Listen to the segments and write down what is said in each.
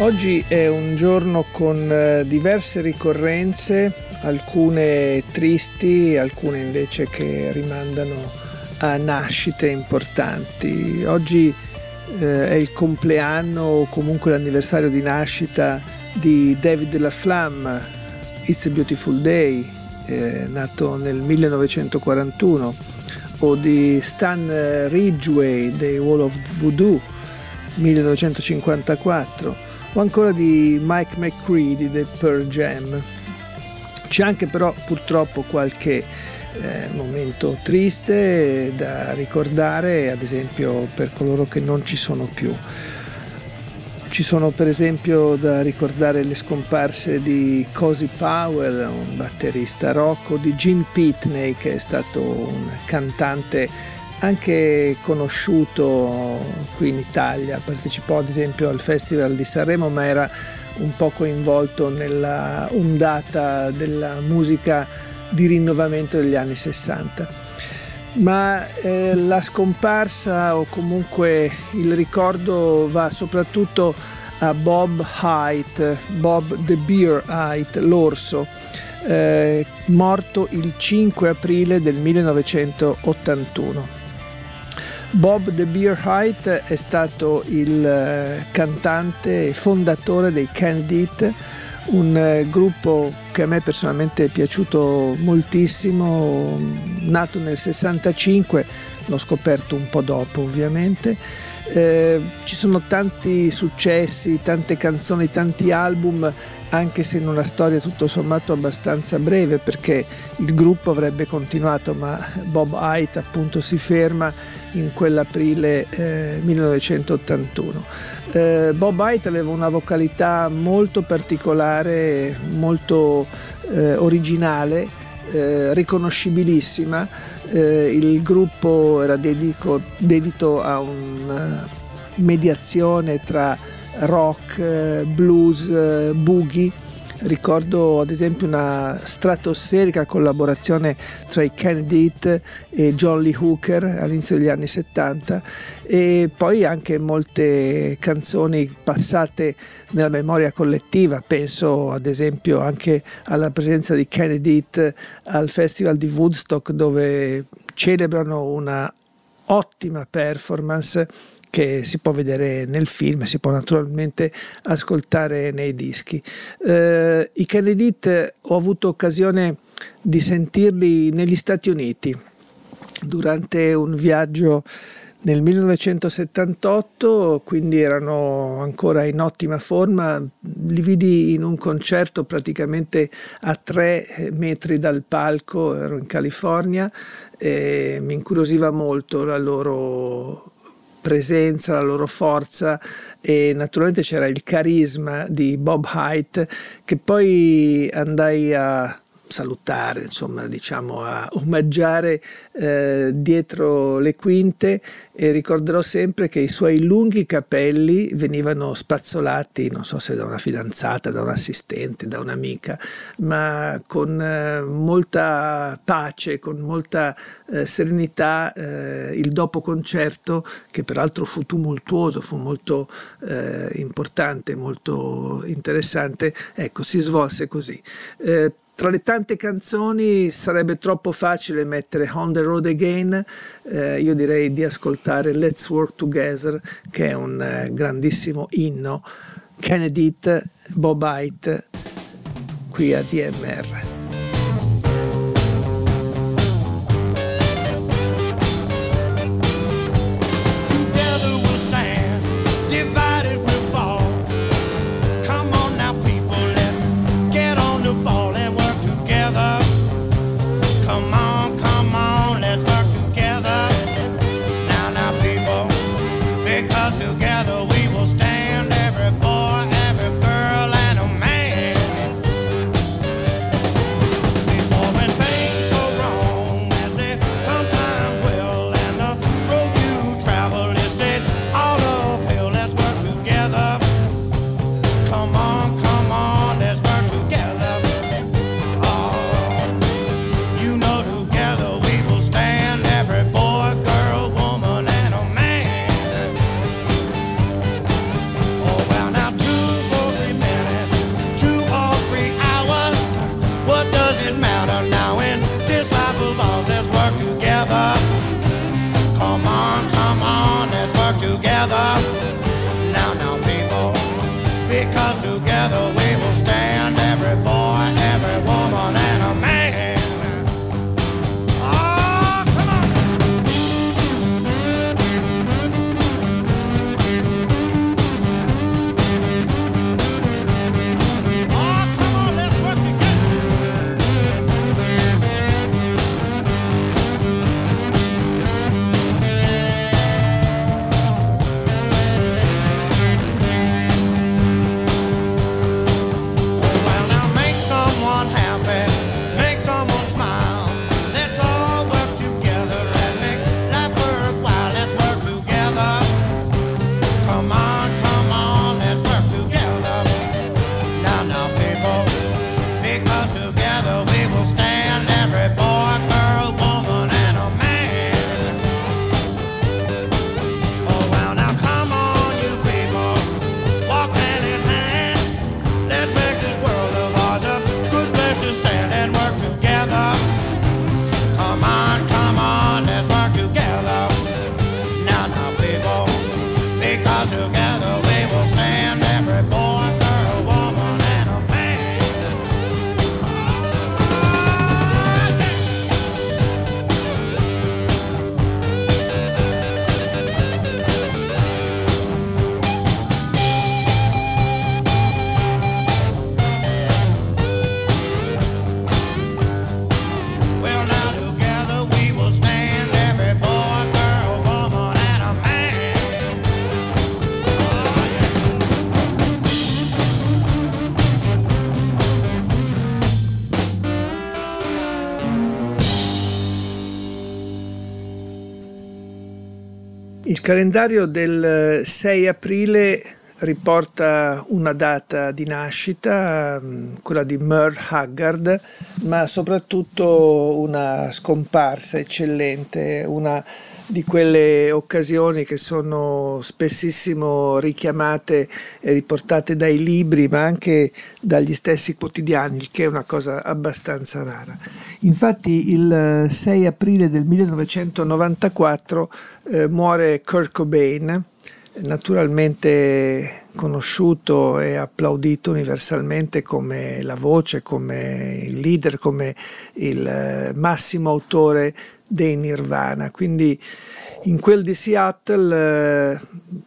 Oggi è un giorno con eh, diverse ricorrenze, alcune tristi, alcune invece che rimandano a nascite importanti. Oggi eh, è il compleanno o comunque l'anniversario di nascita di David LaFlamme, It's a Beautiful Day, eh, nato nel 1941, o di Stan Ridgway dei Wall of Voodoo, 1954 o ancora di Mike McCready del Pearl Jam. C'è anche però purtroppo qualche eh, momento triste da ricordare, ad esempio per coloro che non ci sono più. Ci sono per esempio da ricordare le scomparse di Cozy Powell, un batterista rock, o di Gene Pitney che è stato un cantante anche conosciuto qui in Italia, partecipò ad esempio al Festival di Sanremo ma era un po' coinvolto nella ondata della musica di rinnovamento degli anni 60. Ma eh, la scomparsa o comunque il ricordo va soprattutto a Bob Haidt, Bob the Beer Haidt, l'orso, eh, morto il 5 aprile del 1981. Bob The Beer Height è stato il eh, cantante e fondatore dei Candid, un eh, gruppo che a me personalmente è piaciuto moltissimo, nato nel 65, l'ho scoperto un po' dopo ovviamente. Eh, ci sono tanti successi, tante canzoni, tanti album anche se in una storia tutto sommato abbastanza breve perché il gruppo avrebbe continuato ma Bob Haidt appunto si ferma in quell'aprile eh, 1981. Eh, Bob Haidt aveva una vocalità molto particolare, molto eh, originale, eh, riconoscibilissima. Eh, il gruppo era dedico, dedito a una mediazione tra rock, blues, boogie. Ricordo ad esempio una stratosferica collaborazione tra i Kennedy e John Lee Hooker all'inizio degli anni 70 e poi anche molte canzoni passate nella memoria collettiva, penso ad esempio anche alla presenza di Kennedy al Festival di Woodstock dove celebrano una ottima performance che si può vedere nel film, si può naturalmente ascoltare nei dischi. Eh, I Kennedy ho avuto occasione di sentirli negli Stati Uniti durante un viaggio nel 1978, quindi erano ancora in ottima forma, li vidi in un concerto praticamente a tre metri dal palco, ero in California e mi incuriosiva molto la loro presenza, la loro forza e naturalmente c'era il carisma di Bob Haidt che poi andai a salutare, insomma, diciamo a omaggiare eh, dietro le quinte e ricorderò sempre che i suoi lunghi capelli venivano spazzolati, non so se da una fidanzata, da un assistente, da un'amica, ma con eh, molta pace, con molta eh, serenità eh, il dopo concerto, che peraltro fu tumultuoso, fu molto eh, importante, molto interessante, ecco, si svolse così. Eh, tra le tante canzoni sarebbe troppo facile mettere On the Road Again, eh, io direi di ascoltare Let's Work Together, che è un eh, grandissimo inno. Kennedy, Bob Haidt, qui a DMR. took calendario del 6 aprile riporta una data di nascita, mm, quella di Merle Haggard, ma soprattutto una scomparsa eccellente, una di quelle occasioni che sono spessissimo richiamate e riportate dai libri, ma anche dagli stessi quotidiani, che è una cosa abbastanza rara. Infatti il 6 aprile del 1994 eh, muore Kurt Cobain, naturalmente conosciuto e applaudito universalmente come la voce, come il leader, come il eh, massimo autore dei Nirvana. Quindi in quel di Seattle eh,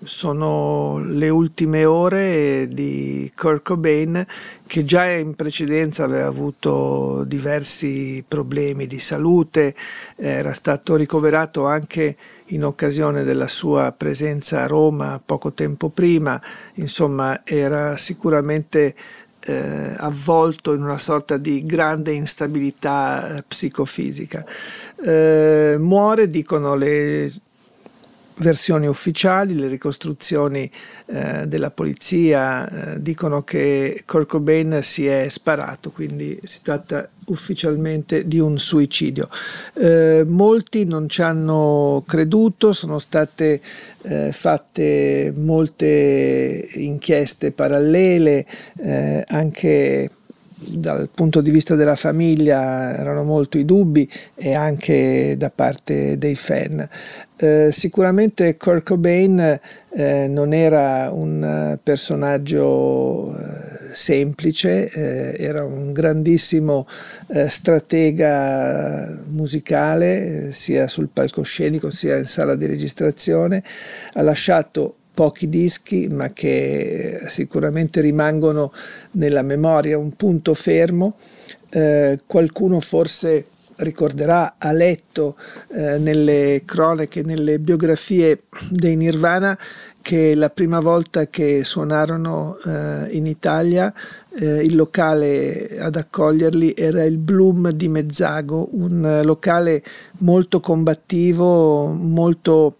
sono le ultime ore di Kurt Cobain che già in precedenza aveva avuto diversi problemi di salute, era stato ricoverato anche in occasione della sua presenza a Roma poco tempo prima, insomma era sicuramente eh, avvolto in una sorta di grande instabilità eh, psicofisica. Eh, muore, dicono le versioni ufficiali, le ricostruzioni eh, della polizia eh, dicono che Kurt Cobain si è sparato, quindi si tratta ufficialmente di un suicidio. Eh, molti non ci hanno creduto, sono state eh, fatte molte inchieste parallele, eh, anche dal punto di vista della famiglia erano molto i dubbi e anche da parte dei fan. Eh, sicuramente Kurt Cobain eh, non era un personaggio eh, semplice, eh, era un grandissimo eh, stratega musicale sia sul palcoscenico sia in sala di registrazione, ha lasciato pochi dischi ma che sicuramente rimangono nella memoria un punto fermo. Eh, qualcuno forse ricorderà, ha letto eh, nelle cronache, nelle biografie dei Nirvana che la prima volta che suonarono eh, in Italia eh, il locale ad accoglierli era il Bloom di Mezzago, un locale molto combattivo, molto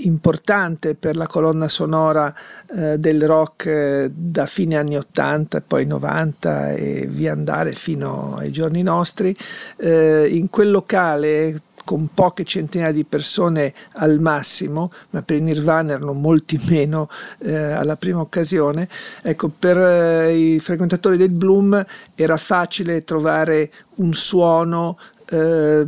importante per la colonna sonora eh, del rock eh, da fine anni 80 e poi 90 e via andare fino ai giorni nostri. Eh, in quel locale con poche centinaia di persone al massimo, ma per i Nirvana erano molti meno eh, alla prima occasione. Ecco, per eh, i frequentatori del Bloom era facile trovare un suono eh,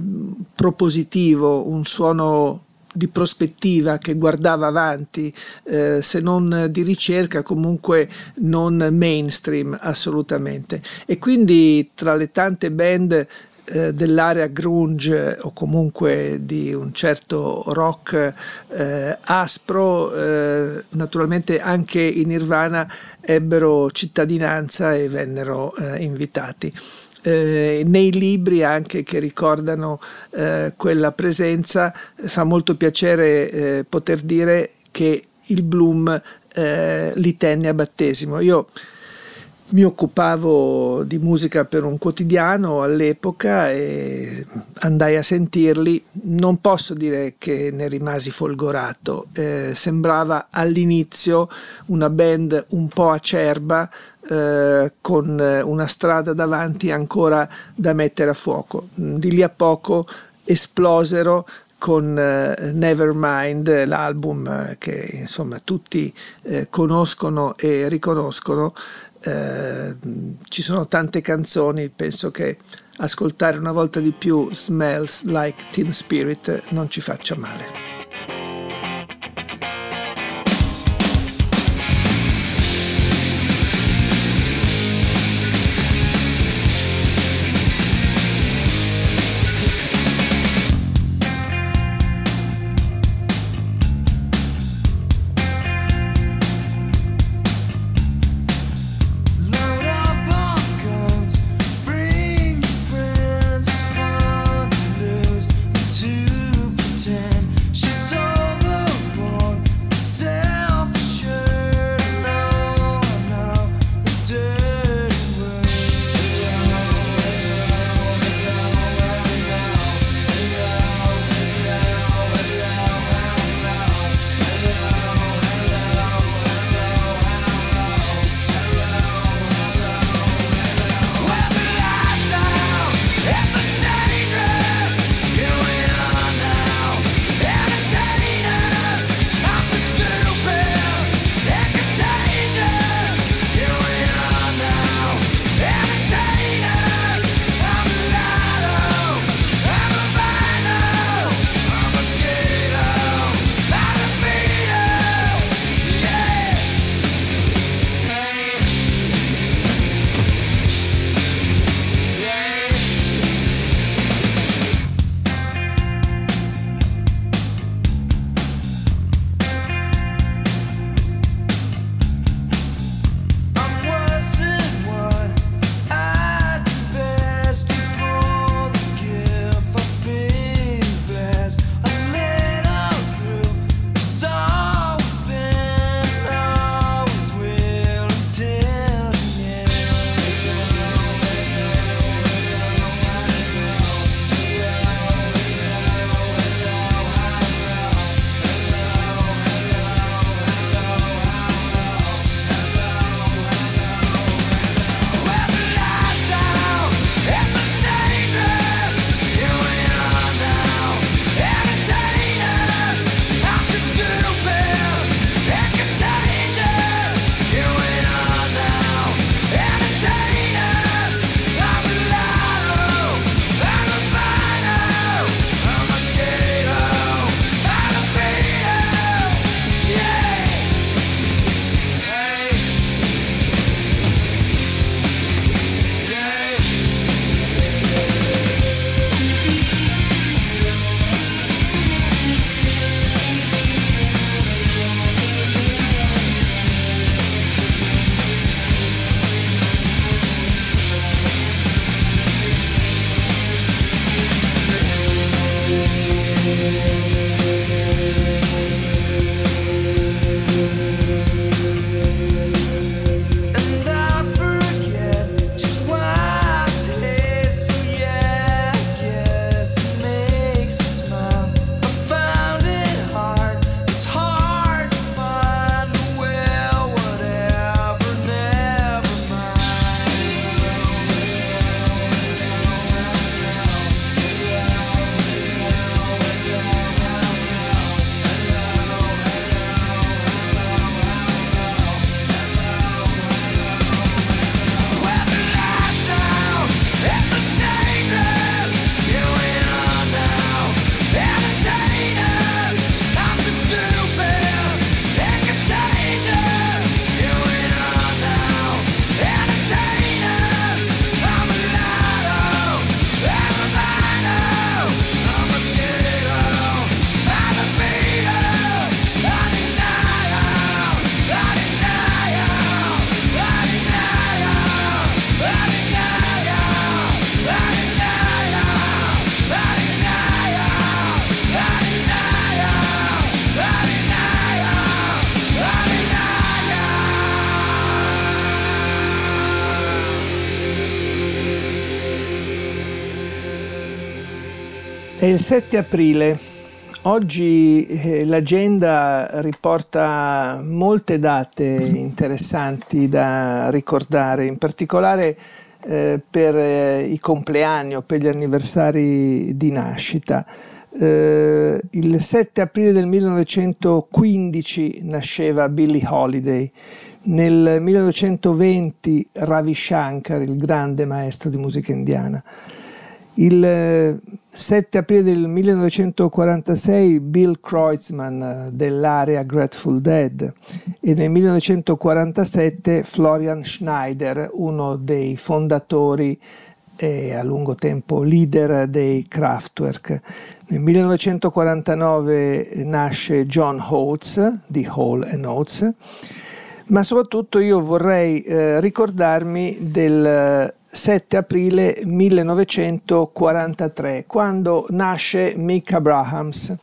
propositivo, un suono di prospettiva che guardava avanti, eh, se non di ricerca, comunque non mainstream assolutamente. E quindi tra le tante band eh, dell'area grunge o comunque di un certo rock eh, aspro, eh, naturalmente anche in Nirvana ebbero cittadinanza e vennero eh, invitati. Eh, nei libri anche che ricordano eh, quella presenza fa molto piacere eh, poter dire che il Bloom li tenne a battesimo. Io mi occupavo di musica per un quotidiano all'epoca e andai a sentirli. Non posso dire che ne rimasi folgorato, eh, sembrava all'inizio una band un po' acerba, eh, con una strada davanti ancora da mettere a fuoco. Di lì a poco esplosero con eh, Nevermind, l'album eh, che insomma tutti eh, conoscono e riconoscono, eh, ci sono tante canzoni, penso che ascoltare una volta di più Smells Like Teen Spirit non ci faccia male. È il 7 aprile. Oggi eh, l'agenda riporta molte date interessanti da ricordare, in particolare eh, per eh, i compleanni o per gli anniversari di nascita. Eh, il 7 aprile del 1915 nasceva Billie Holiday, nel 1920 Ravi Shankar, il grande maestro di musica indiana. Il 7 aprile del 1946 Bill Kreutzmann eh, dell'area Grateful Dead e nel 1947 Florian Schneider, uno dei fondatori e a lungo tempo leader dei Kraftwerk. Nel 1949 nasce John Oates di Hall Oates ma soprattutto io vorrei eh, ricordarmi del 7 aprile 1943, quando nasce Mick Abrahams,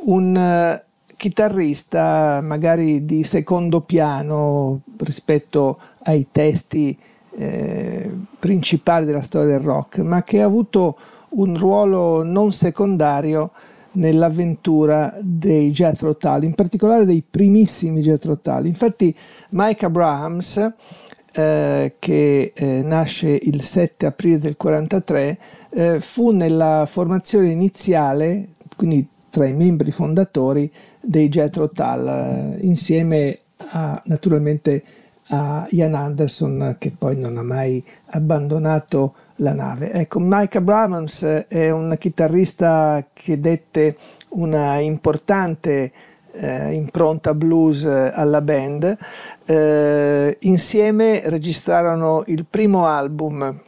un uh, chitarrista magari di secondo piano rispetto ai testi eh, principali della storia del rock, ma che ha avuto un ruolo non secondario nell'avventura dei Jethro Tull, in particolare dei primissimi Jethro Tull. Infatti Mike Abrahams, eh, che eh, nasce il 7 aprile del 1943, eh, fu nella formazione iniziale, quindi tra i membri fondatori dei Jethro Tull, eh, insieme a naturalmente a Ian Anderson che poi non ha mai abbandonato la nave. Ecco, Mike Abrams è un chitarrista che dette una importante eh, impronta blues alla band. Eh, insieme registrarono il primo album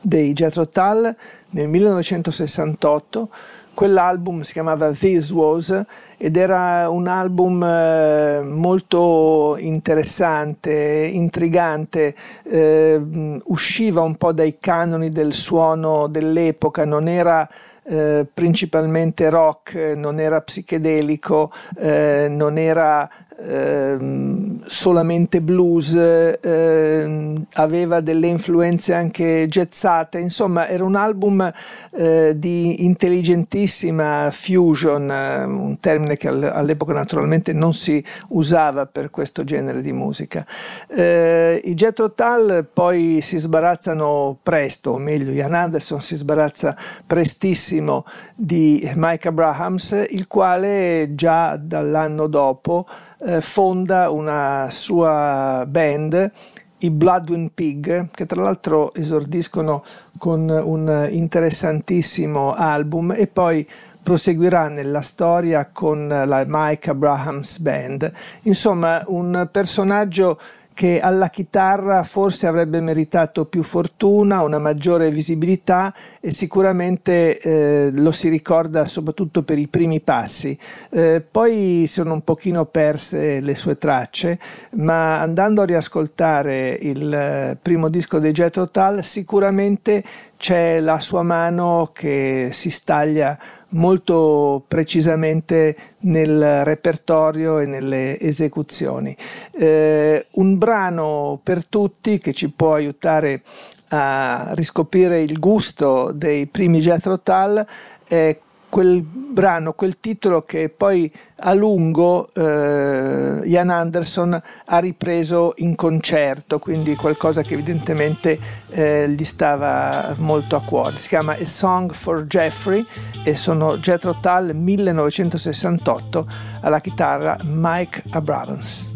dei Jethro Tull nel 1968 Quell'album si chiamava This Was ed era un album eh, molto interessante, intrigante, eh, usciva un po' dai canoni del suono dell'epoca, non era eh, principalmente rock, non era psichedelico, eh, non era Ehm, solamente blues, eh, aveva delle influenze anche jazzate, insomma era un album eh, di intelligentissima fusion, eh, un termine che all'epoca naturalmente non si usava per questo genere di musica. Eh, I Jethro Tull poi si sbarazzano presto, o meglio Ian Anderson si sbarazza prestissimo di Mike Abrahams, il quale già dall'anno dopo eh, fonda una sua band, i Bloodwind Pig, che tra l'altro esordiscono con un interessantissimo album e poi proseguirà nella storia con la Mike Abrahams Band. Insomma, un personaggio che alla chitarra forse avrebbe meritato più fortuna, una maggiore visibilità e sicuramente eh, lo si ricorda soprattutto per i primi passi. Eh, poi sono un pochino perse le sue tracce, ma andando a riascoltare il eh, primo disco dei Jethro Tull sicuramente c'è la sua mano che si staglia molto precisamente nel repertorio e nelle esecuzioni. Eh, un brano per tutti che ci può aiutare a riscoprire il gusto dei primi Jethro Tull è quel brano, quel titolo che poi a lungo eh, Ian Anderson ha ripreso in concerto, quindi qualcosa che evidentemente eh, gli stava molto a cuore. Si chiama A Song for Jeffrey e sono Jethro Tull 1968 alla chitarra Mike Abrams.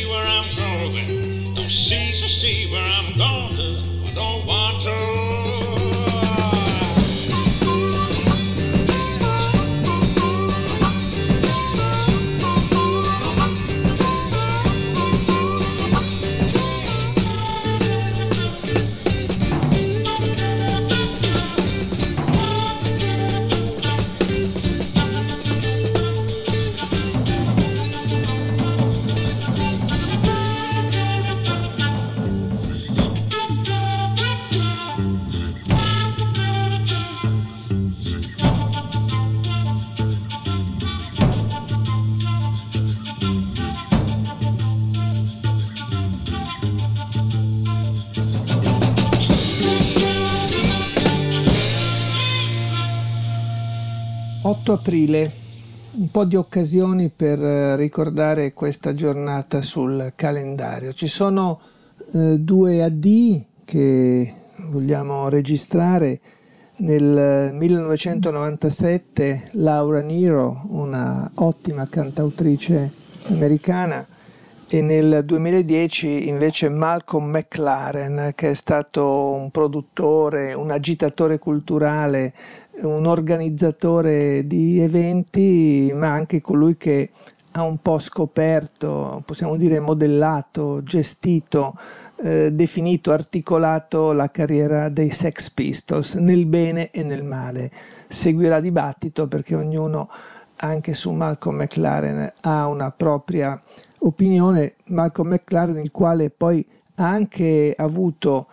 see where I'm going. Don't seem to see where I'm going to. I don't want to. Aprile, un po' di occasioni per eh, ricordare questa giornata sul calendario. Ci sono eh, due AD che vogliamo registrare. Nel 1997 Laura Nero, una ottima cantautrice americana, e nel 2010 invece Malcolm McLaren, che è stato un produttore, un agitatore culturale, un organizzatore di eventi, ma anche colui che ha un po' scoperto, possiamo dire modellato, gestito, eh, definito, articolato la carriera dei Sex Pistols nel bene e nel male. Seguirà dibattito perché ognuno anche su Malcolm McLaren ha una propria opinione, Malcolm McLaren il quale poi ha anche avuto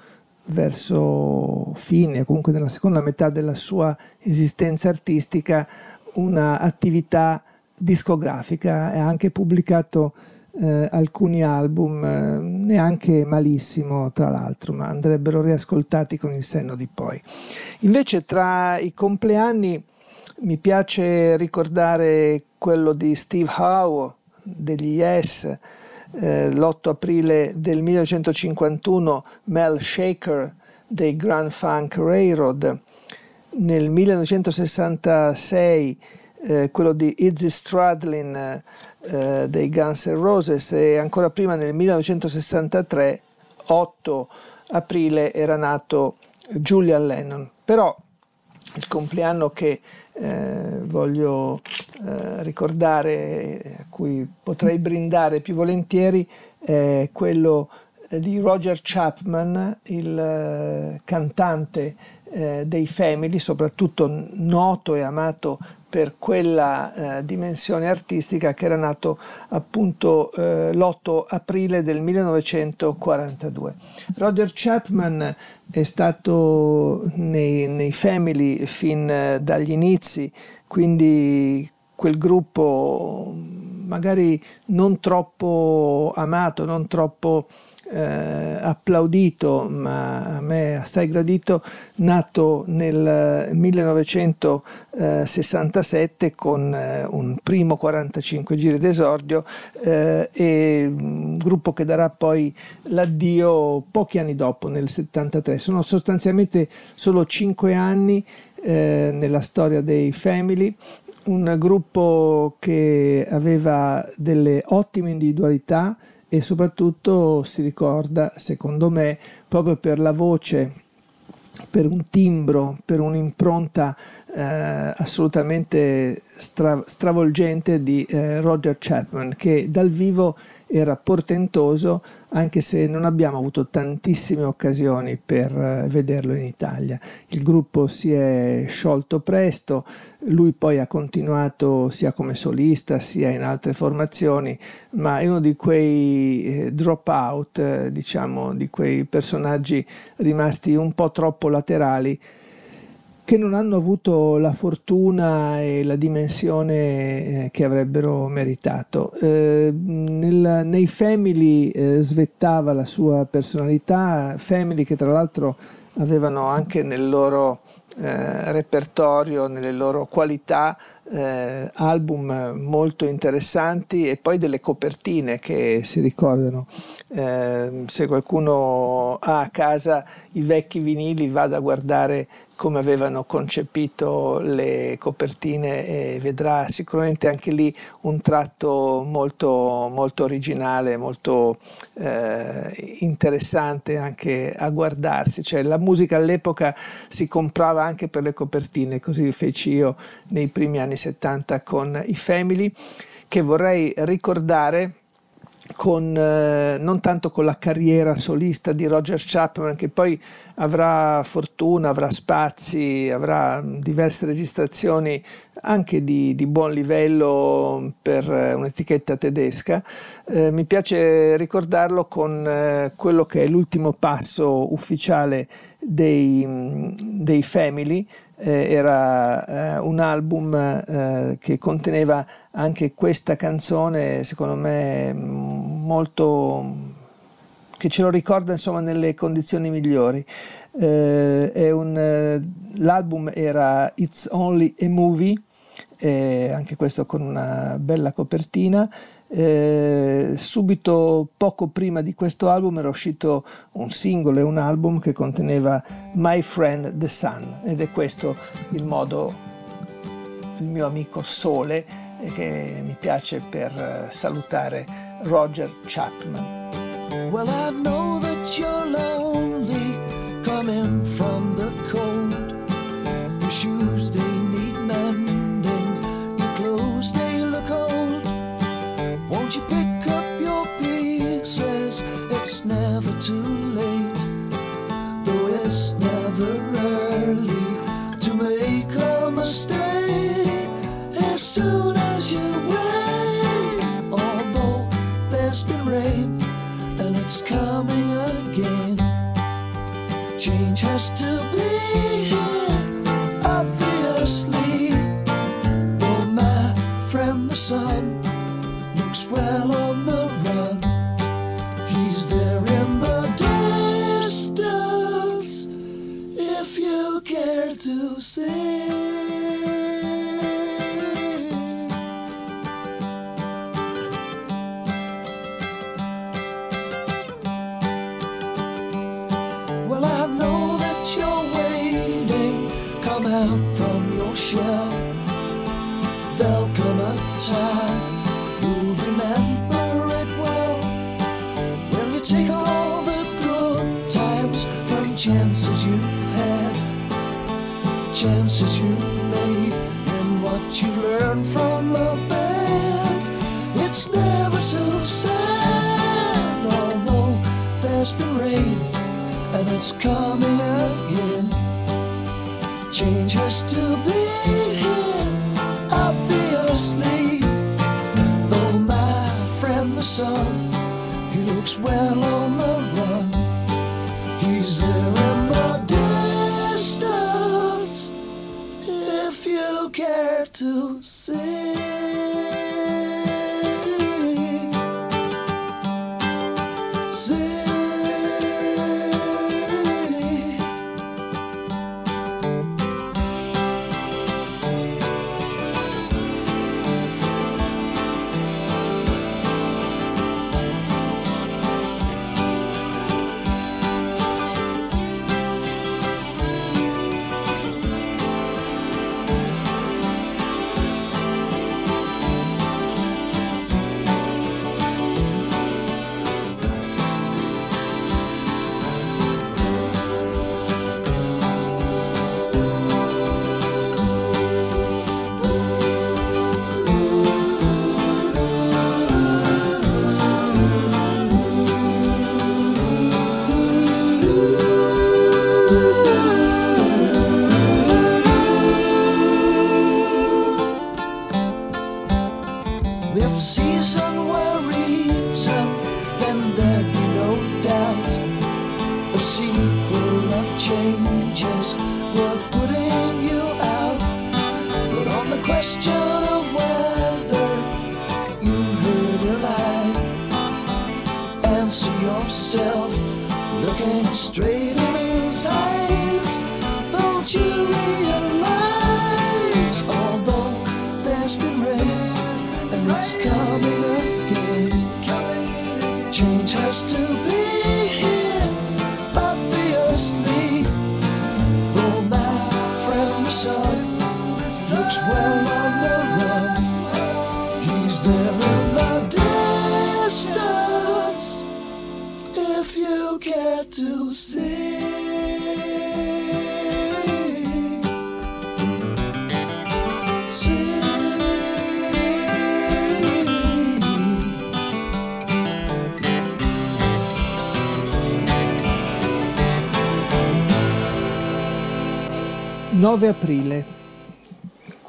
verso fine, comunque nella seconda metà della sua esistenza artistica, un'attività discografica e ha anche pubblicato eh, alcuni album, eh, neanche malissimo tra l'altro, ma andrebbero riascoltati con il senno di poi. Invece tra i compleanni mi piace ricordare quello di Steve Howe degli Yes, eh, l'8 aprile del 1951 Mel Shaker dei Grand Funk Railroad, nel 1966 eh, quello di Izzy Stradlin eh, dei Guns N' Roses e ancora prima nel 1963, 8 aprile, era nato Julian Lennon. Però il compleanno che eh, voglio eh, ricordare, a cui potrei brindare più volentieri, è quello di Roger Chapman, il eh, cantante eh, dei Family, soprattutto noto e amato per quella eh, dimensione artistica che era nato appunto eh, l'8 aprile del 1942. Roger Chapman è stato nei, nei Family fin eh, dagli inizi, quindi quel gruppo magari non troppo amato, non troppo eh, applaudito, ma a me assai gradito, nato nel 1967 con eh, un primo 45 giri d'esordio eh, e un gruppo che darà poi l'addio pochi anni dopo, nel 73. Sono sostanzialmente solo 5 anni eh, nella storia dei Family un gruppo che aveva delle ottime individualità e soprattutto si ricorda, secondo me, proprio per la voce, per un timbro, per un'impronta eh, assolutamente stra- stravolgente di eh, Roger Chapman, che dal vivo era portentoso anche se non abbiamo avuto tantissime occasioni per eh, vederlo in Italia. Il gruppo si è sciolto presto, lui poi ha continuato sia come solista sia in altre formazioni, ma è uno di quei eh, drop out, eh, diciamo, di quei personaggi rimasti un po' troppo laterali che non hanno avuto la fortuna e la dimensione eh, che avrebbero meritato. Eh, nel, nei Family eh, svettava la sua personalità, Family che tra l'altro avevano anche nel loro eh, repertorio, nelle loro qualità, eh, album molto interessanti e poi delle copertine che si ricordano. Eh, se qualcuno ha a casa i vecchi vinili vada a guardare come avevano concepito le copertine e vedrà sicuramente anche lì un tratto molto, molto originale, molto eh, interessante anche a guardarsi. Cioè, la musica all'epoca si comprava anche per le copertine, così feci io nei primi anni 70 con i Family, che vorrei ricordare con, eh, non tanto con la carriera solista di Roger Chapman, che poi avrà fortuna, avrà spazi, avrà diverse registrazioni anche di, di buon livello per eh, un'etichetta tedesca. Eh, mi piace ricordarlo con eh, quello che è l'ultimo passo ufficiale dei, dei Family, eh, era eh, un album eh, che conteneva anche questa canzone, secondo me molto che ce lo ricorda insomma nelle condizioni migliori. Un, l'album era It's Only a Movie eh, anche questo con una bella copertina. Eh, subito poco prima di questo album era uscito un singolo e un album che conteneva My Friend the Sun ed è questo il modo, il mio amico Sole eh, che mi piace per eh, salutare Roger Chapman. Well, I know that you're lonely coming from too late. Though it's never early to make a mistake. As soon as you wait, although there's been rain and it's coming again. Change has to be here, obviously. Oh, my friend, the sun looks well on the Você. It's coming again. Change has to be here, obviously. Though my friend the sun, he looks well on the run. He's there in the distance, if you care to see.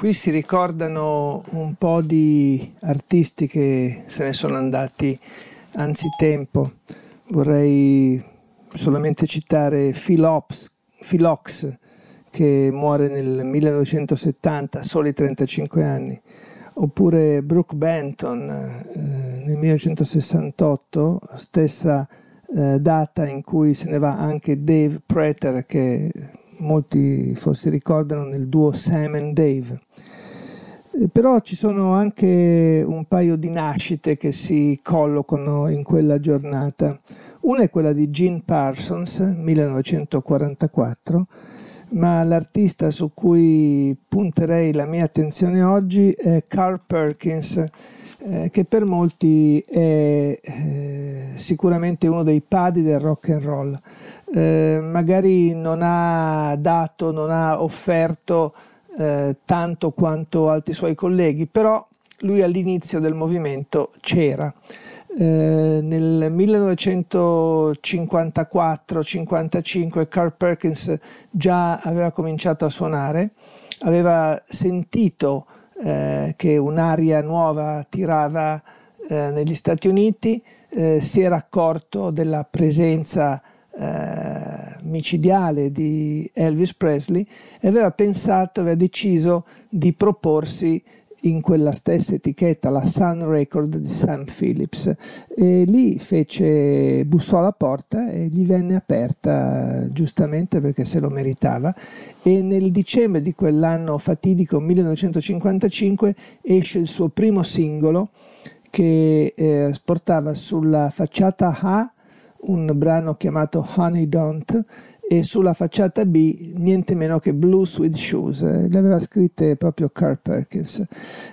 Qui si ricordano un po' di artisti che se ne sono andati anzitempo. Vorrei solamente citare Phil, Ops, Ox, che muore nel 1970, soli 35 anni, oppure Brooke Benton eh, nel 1968, stessa eh, data in cui se ne va anche Dave Prater, che molti forse ricordano nel duo Sam and Dave. Eh, però ci sono anche un paio di nascite che si collocano in quella giornata. Una è quella di Gene Parsons, 1944, ma l'artista su cui punterei la mia attenzione oggi è Carl Perkins, eh, che per molti è eh, sicuramente uno dei padri del rock and roll. Eh, magari non ha dato, non ha offerto eh, tanto quanto altri suoi colleghi, però lui all'inizio del movimento c'era. Eh, nel 1954-55 Carl Perkins già aveva cominciato a suonare, aveva sentito eh, che un'aria nuova tirava eh, negli Stati Uniti, eh, si era accorto della presenza eh, micidiale di Elvis Presley e aveva pensato, aveva deciso di proporsi in quella stessa etichetta, la Sun Record di Sam Phillips, e lì fece, bussò alla porta e gli venne aperta giustamente perché se lo meritava. E nel dicembre di quell'anno fatidico 1955 esce il suo primo singolo che eh, portava sulla facciata A un brano chiamato Honey Don't e sulla facciata B niente meno che Blue Sweet Shoes, le aveva scritte proprio Carl Perkins.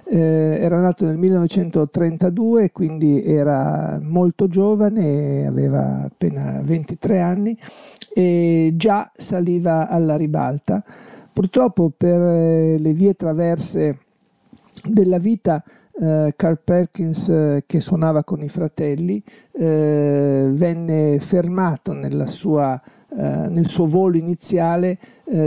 Eh, era nato nel 1932, quindi era molto giovane, aveva appena 23 anni e già saliva alla ribalta. Purtroppo per le vie traverse della vita Uh, Carl Perkins uh, che suonava con i fratelli uh, venne fermato sua, nel suo volo iniziale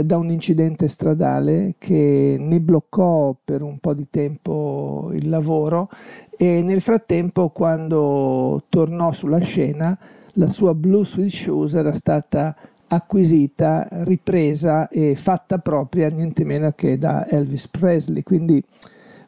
da un incidente stradale che ne bloccò per un po' di tempo il lavoro e nel frattempo quando tornò sulla scena la sua Blue Sweet Shoes era stata acquisita, ripresa e fatta propria niente meno che da Elvis Presley. Quindi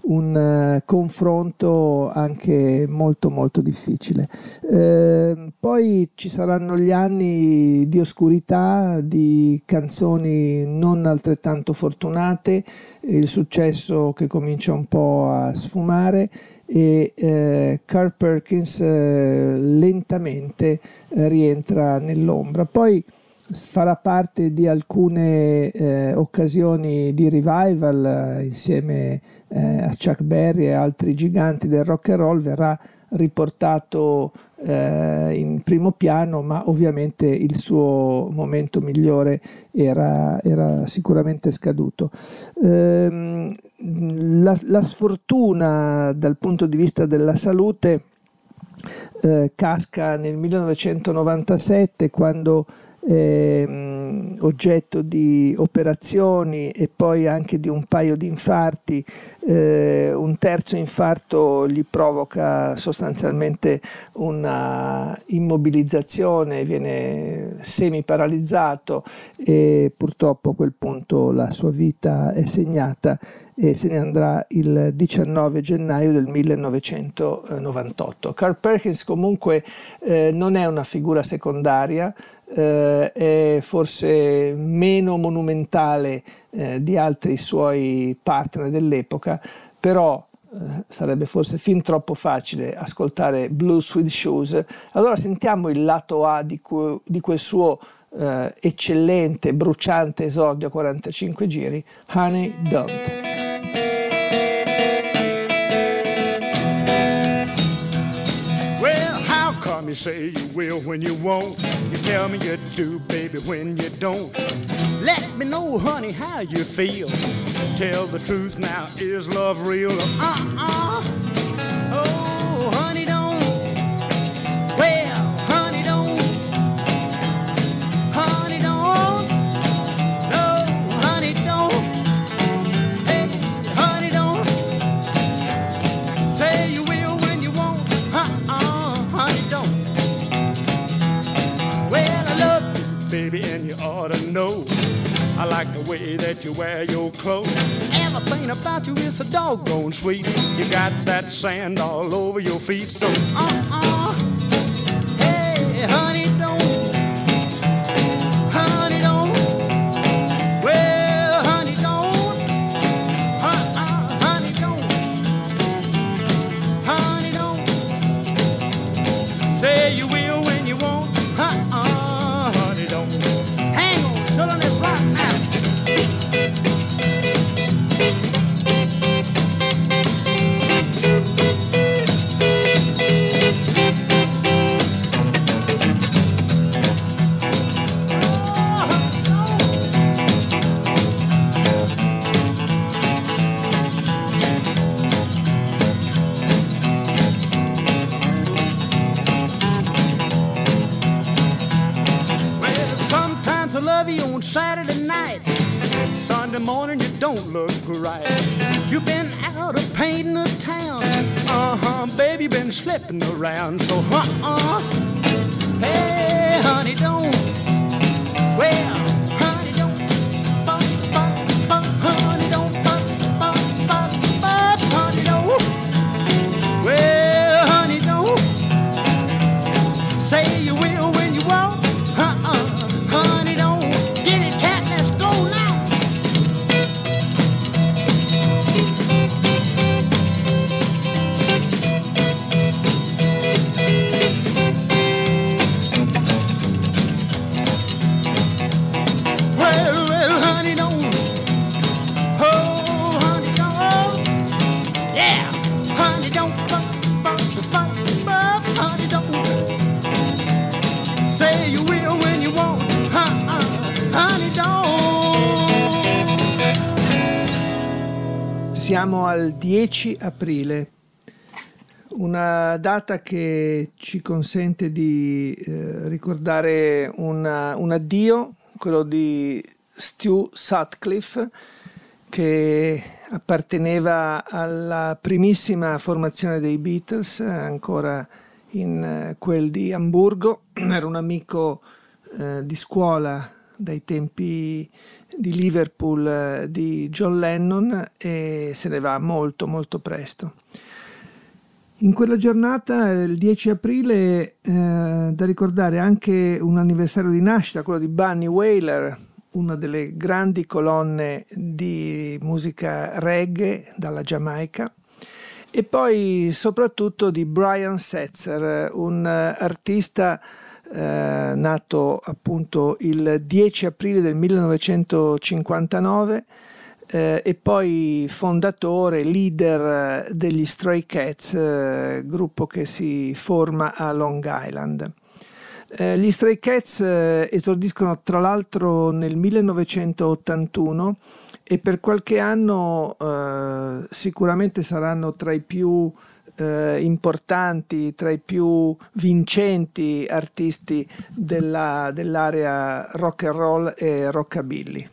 un uh, confronto anche molto molto difficile. Eh, poi ci saranno gli anni di oscurità, di canzoni non altrettanto fortunate, il successo che comincia un po' a sfumare e eh, Carl Perkins eh, lentamente eh, rientra nell'ombra. Poi farà parte di alcune eh, occasioni di revival eh, insieme eh, a Chuck Berry e altri giganti del rock and roll, verrà riportato eh, in primo piano, ma ovviamente il suo momento migliore era, era sicuramente scaduto. Ehm, la, la, sfortuna dal punto di vista della salute eh, casca nel 1997 quando eh, oggetto di operazioni e poi anche di un paio di infarti, eh, un terzo infarto gli provoca sostanzialmente una immobilizzazione, viene semi paralizzato e purtroppo a quel punto la sua vita è segnata e se ne andrà il 19 gennaio del 1998. Carl Perkins comunque eh, non è una figura secondaria, eh, è forse meno monumentale eh, di altri suoi partner dell'epoca, però eh, sarebbe forse fin troppo facile ascoltare Blue Sweet Shoes. Allora sentiamo il lato A di, cu- di quel suo eh, eccellente, bruciante esordio a 45 giri, Honey Don't. Me say you will when you won't. You tell me you do, baby, when you don't. Let me know, honey, how you feel. Tell the truth now, is love real? Uh-uh. Oh, honey, ought to know. I like the way that you wear your clothes. Everything about you is so doggone sweet. You got that sand all over your feet, so uh-uh. Hey, honey, Siamo al 10 aprile, una data che ci consente di eh, ricordare una- un addio, quello di Stu Sutcliffe, che apparteneva alla primissima formazione dei Beatles, ancora in eh, quel di Amburgo, era un amico eh, di scuola dai tempi di Liverpool eh, di John Lennon e se ne va molto molto presto. In quella giornata, il 10 aprile, eh, da ricordare anche un anniversario di nascita, quello di Bunny Wailer, una delle grandi colonne di musica reggae dalla Giamaica, e poi soprattutto di Brian Setzer, un artista eh, nato appunto il 10 aprile del 1959 eh, e poi fondatore, leader eh, degli Stray Cats, eh, gruppo che si forma a Long Island. Eh, gli Stray Cats eh, esordiscono tra l'altro nel 1981 e per qualche anno sicuramente saranno tra i più eh, importanti, tra i più vincenti artisti della- dell'area rock and roll e rockabilly.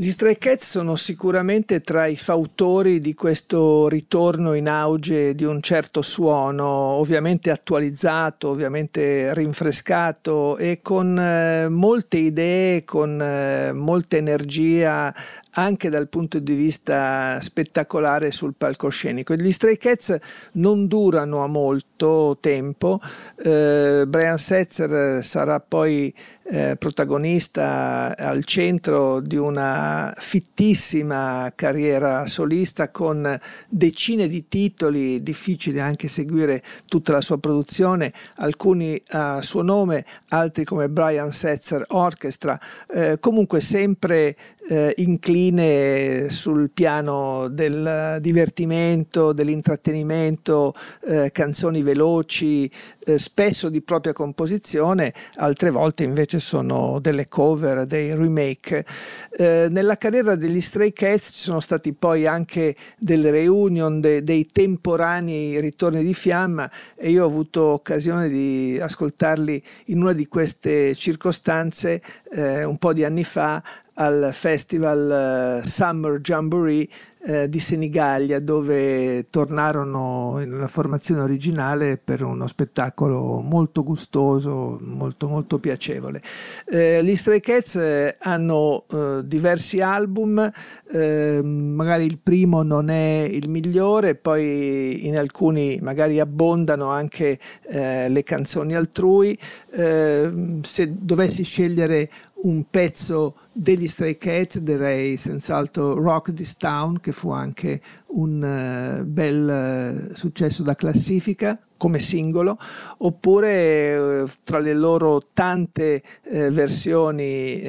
Gli Stray Cats sono sicuramente tra i fautori di questo ritorno in auge di un certo suono, ovviamente attualizzato, ovviamente rinfrescato e con eh, molte idee, con eh, molta energia anche dal punto di vista spettacolare sul palcoscenico. Gli Stray Cats non durano a molto tempo, eh, Brian Setzer sarà poi eh, protagonista al centro di una fittissima carriera solista con decine di titoli, difficile anche seguire tutta la sua produzione, alcuni a suo nome, altri come Brian Setzer Orchestra, eh, comunque sempre eh, incline sul piano del divertimento, dell'intrattenimento, eh, canzoni veloci, eh, spesso di propria composizione, altre volte invece sono delle cover, dei remake. Eh, nella carriera degli Stray Cats ci sono stati poi anche delle reunion, de- dei temporanei ritorni di fiamma e io ho avuto occasione di ascoltarli in una di queste circostanze eh, un po' di anni fa al festival eh, Summer Jamboree eh, di Senigallia dove tornarono nella formazione originale per uno spettacolo molto gustoso, molto molto piacevole. Eh, gli Stray Cats eh, hanno eh, diversi album, eh, magari il primo non è il migliore, poi in alcuni magari abbondano anche eh, le canzoni altrui. Eh, se dovessi scegliere un pezzo degli Stray Cats direi senz'altro Rock This Town che fu anche un eh, bel eh, successo da classifica come singolo oppure eh, tra le loro tante versioni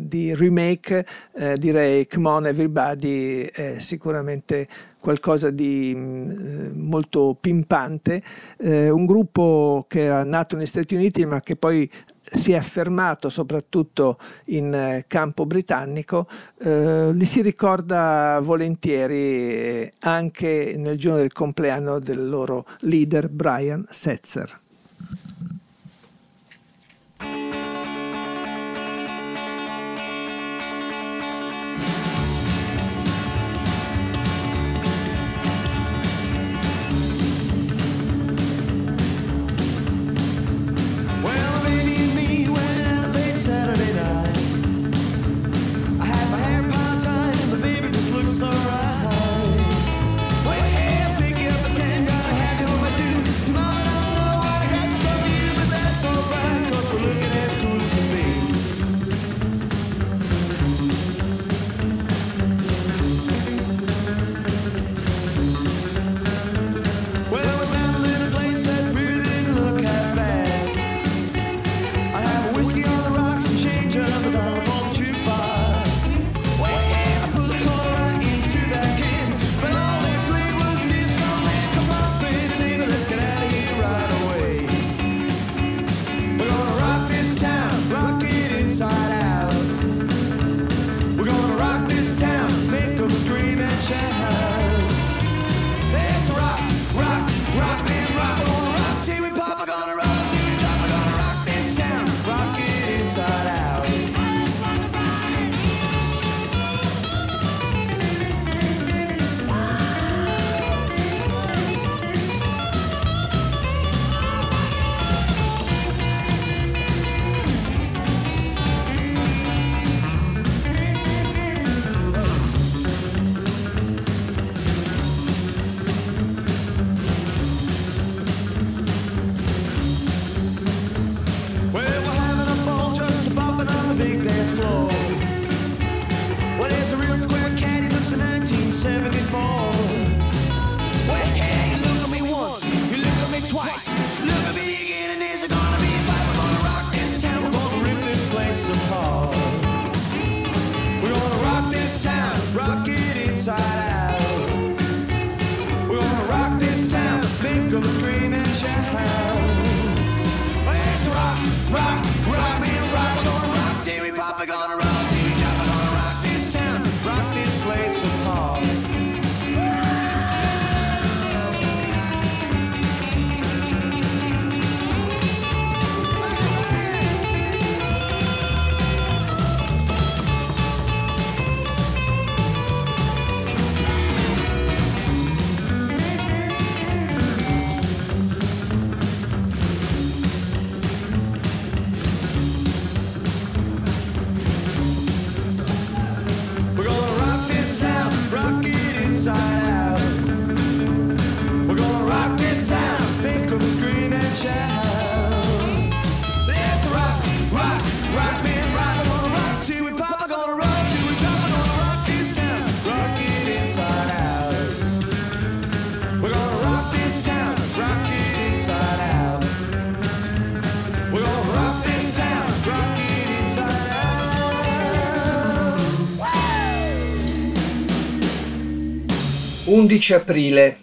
di remake direi Come On Everybody è sicuramente qualcosa di mh, molto pimpante, eh, un gruppo che era nato negli Stati Uniti ma che poi si è affermato soprattutto in eh, campo britannico, eh, li si ricorda volentieri eh, anche nel giorno del compleanno del loro leader Brian Setzer. 11 aprile.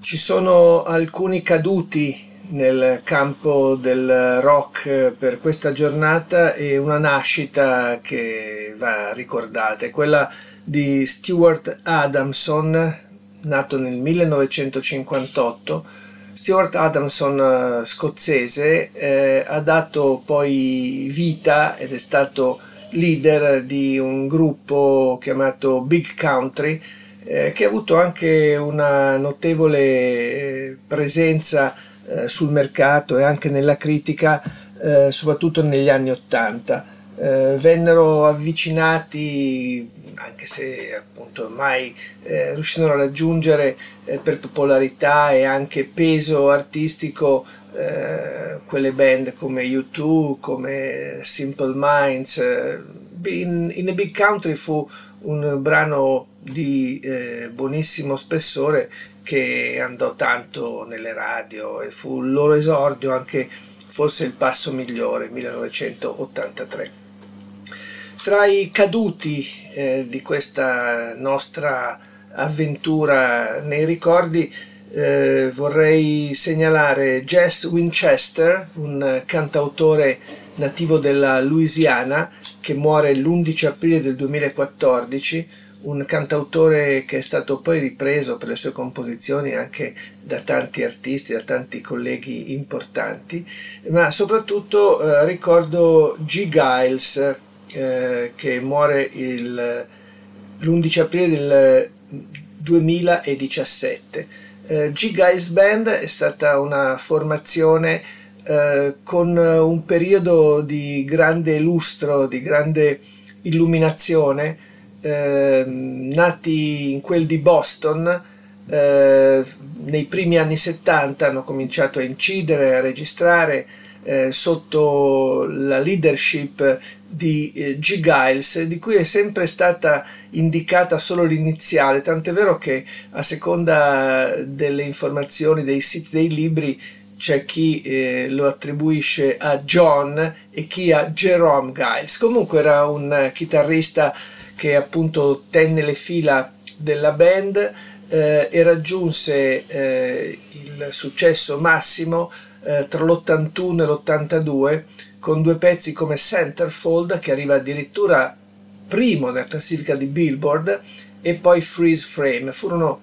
Ci sono alcuni caduti nel campo del rock per questa giornata e una nascita che va ricordata, è quella di Stuart Adamson, nato nel 1958. Stuart Adamson, eh, scozzese, eh, ha dato poi vita ed è stato leader di un gruppo chiamato Big Country eh, che ha avuto anche una notevole eh, presenza eh, sul mercato e anche nella critica eh, soprattutto negli anni Ottanta. Eh, vennero avvicinati anche se appunto mai eh, riuscirono a raggiungere per popolarità e anche peso artistico quelle band come U2, come Simple Minds. in, in a Big Country fu un brano di eh, buonissimo spessore che andò tanto nelle radio e fu il loro esordio anche forse il passo migliore 1983 tra i caduti eh, di questa nostra avventura nei ricordi eh, vorrei segnalare Jess Winchester, un cantautore nativo della Louisiana che muore l'11 aprile del 2014, un cantautore che è stato poi ripreso per le sue composizioni anche da tanti artisti, da tanti colleghi importanti, ma soprattutto eh, ricordo G. Giles eh, che muore il- l'11 aprile del 2017. Eh, G Guys Band è stata una formazione eh, con un periodo di grande lustro, di grande illuminazione, eh, nati in quel di Boston. eh, nei primi anni 70 hanno cominciato a incidere, a registrare eh, sotto la leadership di eh, G. Giles, di cui è sempre stata indicata solo l'iniziale, tant'è vero che a seconda delle informazioni dei siti dei libri c'è chi eh, lo attribuisce a John e chi a Jerome Giles. Comunque era un eh, chitarrista che appunto tenne le fila della band eh, e raggiunse eh, il successo massimo eh, tra l'81 e l'82 con due pezzi come Centerfold che arriva addirittura primo nella classifica di Billboard e poi Freeze Frame. Furono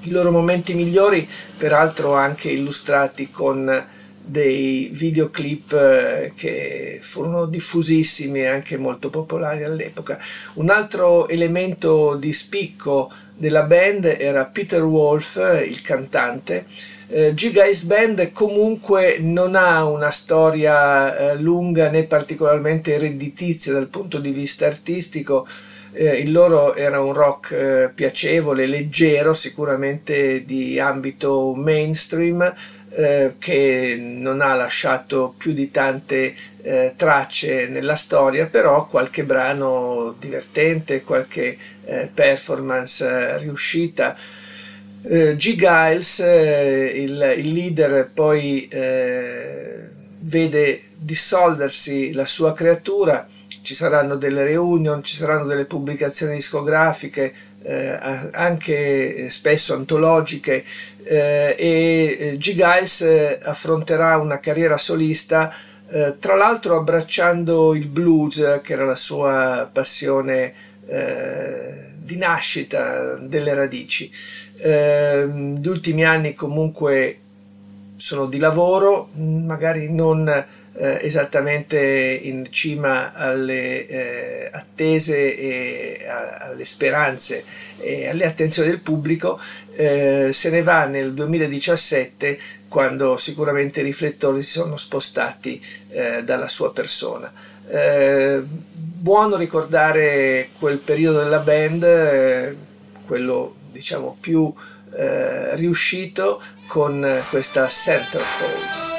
i loro momenti migliori, peraltro anche illustrati con dei videoclip eh, che furono diffusissimi e anche molto popolari all'epoca. Un altro elemento di spicco della band era Peter Wolf, il cantante. Eh, G Guys Band comunque non ha una storia eh, lunga né particolarmente redditizia dal punto di vista artistico. Eh, il loro era un rock eh, piacevole, leggero, sicuramente di ambito mainstream, eh, che non ha lasciato più di tante eh, tracce nella storia, però qualche brano divertente, qualche eh, performance riuscita. Eh, G. Giles, eh, il, il leader, poi vede dissolversi la sua creatura ci saranno delle reunion, ci saranno delle pubblicazioni discografiche, anche spesso antologiche eh, e eh, G. Giles eh, affronterà una carriera solista eh, tra l'altro abbracciando il blues che era la sua passione di nascita delle radici. gli ultimi anni comunque sono di lavoro, magari non esattamente in cima alle eh, attese e a, alle speranze e alle attenzioni del pubblico, eh, se ne va nel 2017 quando sicuramente i riflettori si sono spostati eh, dalla sua persona. Eh, buono ricordare quel periodo della band, eh, quello diciamo più riuscito con questa Centerfold.